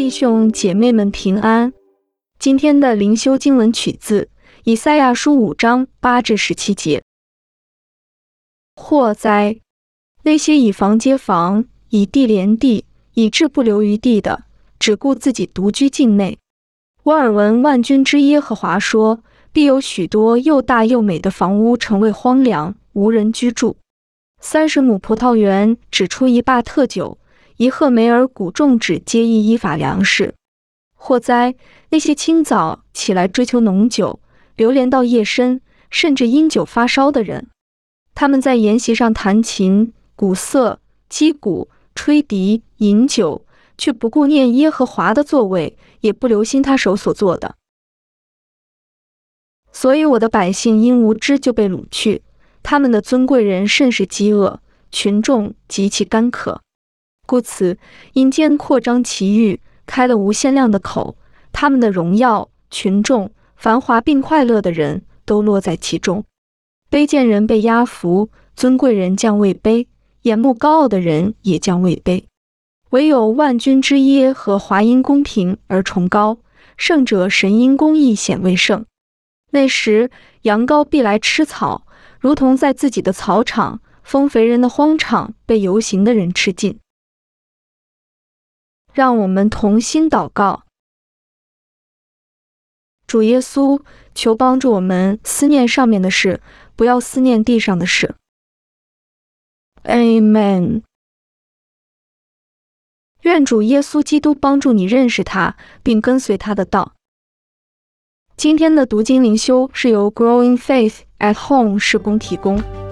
弟兄姐妹们平安。今天的灵修经文取自以赛亚书五章八至十七节。祸灾！那些以房接房、以地连地、以致不留余地的，只顾自己独居境内。我耳闻万军之耶和华说：必有许多又大又美的房屋成为荒凉，无人居住。三十亩葡萄园只出一坝特酒，一赫梅尔谷种植皆一依法粮食。祸灾！那些清早起来追求浓酒，流连到夜深，甚至因酒发烧的人，他们在筵席上弹琴、鼓瑟、击鼓、吹笛、饮酒，却不顾念耶和华的座位，也不留心他手所做的。所以我的百姓因无知就被掳去。他们的尊贵人甚是饥饿，群众极其干渴，故此阴间扩张其欲，开了无限量的口。他们的荣耀、群众、繁华并快乐的人都落在其中。卑贱人被压服，尊贵人降位卑，眼目高傲的人也将位卑。唯有万钧之耶和华因公平而崇高，圣者神因公义显为圣。那时羊羔必来吃草。如同在自己的草场，丰肥人的荒场被游行的人吃尽。让我们同心祷告，主耶稣，求帮助我们思念上面的事，不要思念地上的事。Amen。愿主耶稣基督帮助你认识他，并跟随他的道。今天的读经灵修是由 Growing Faith at Home 施工提供。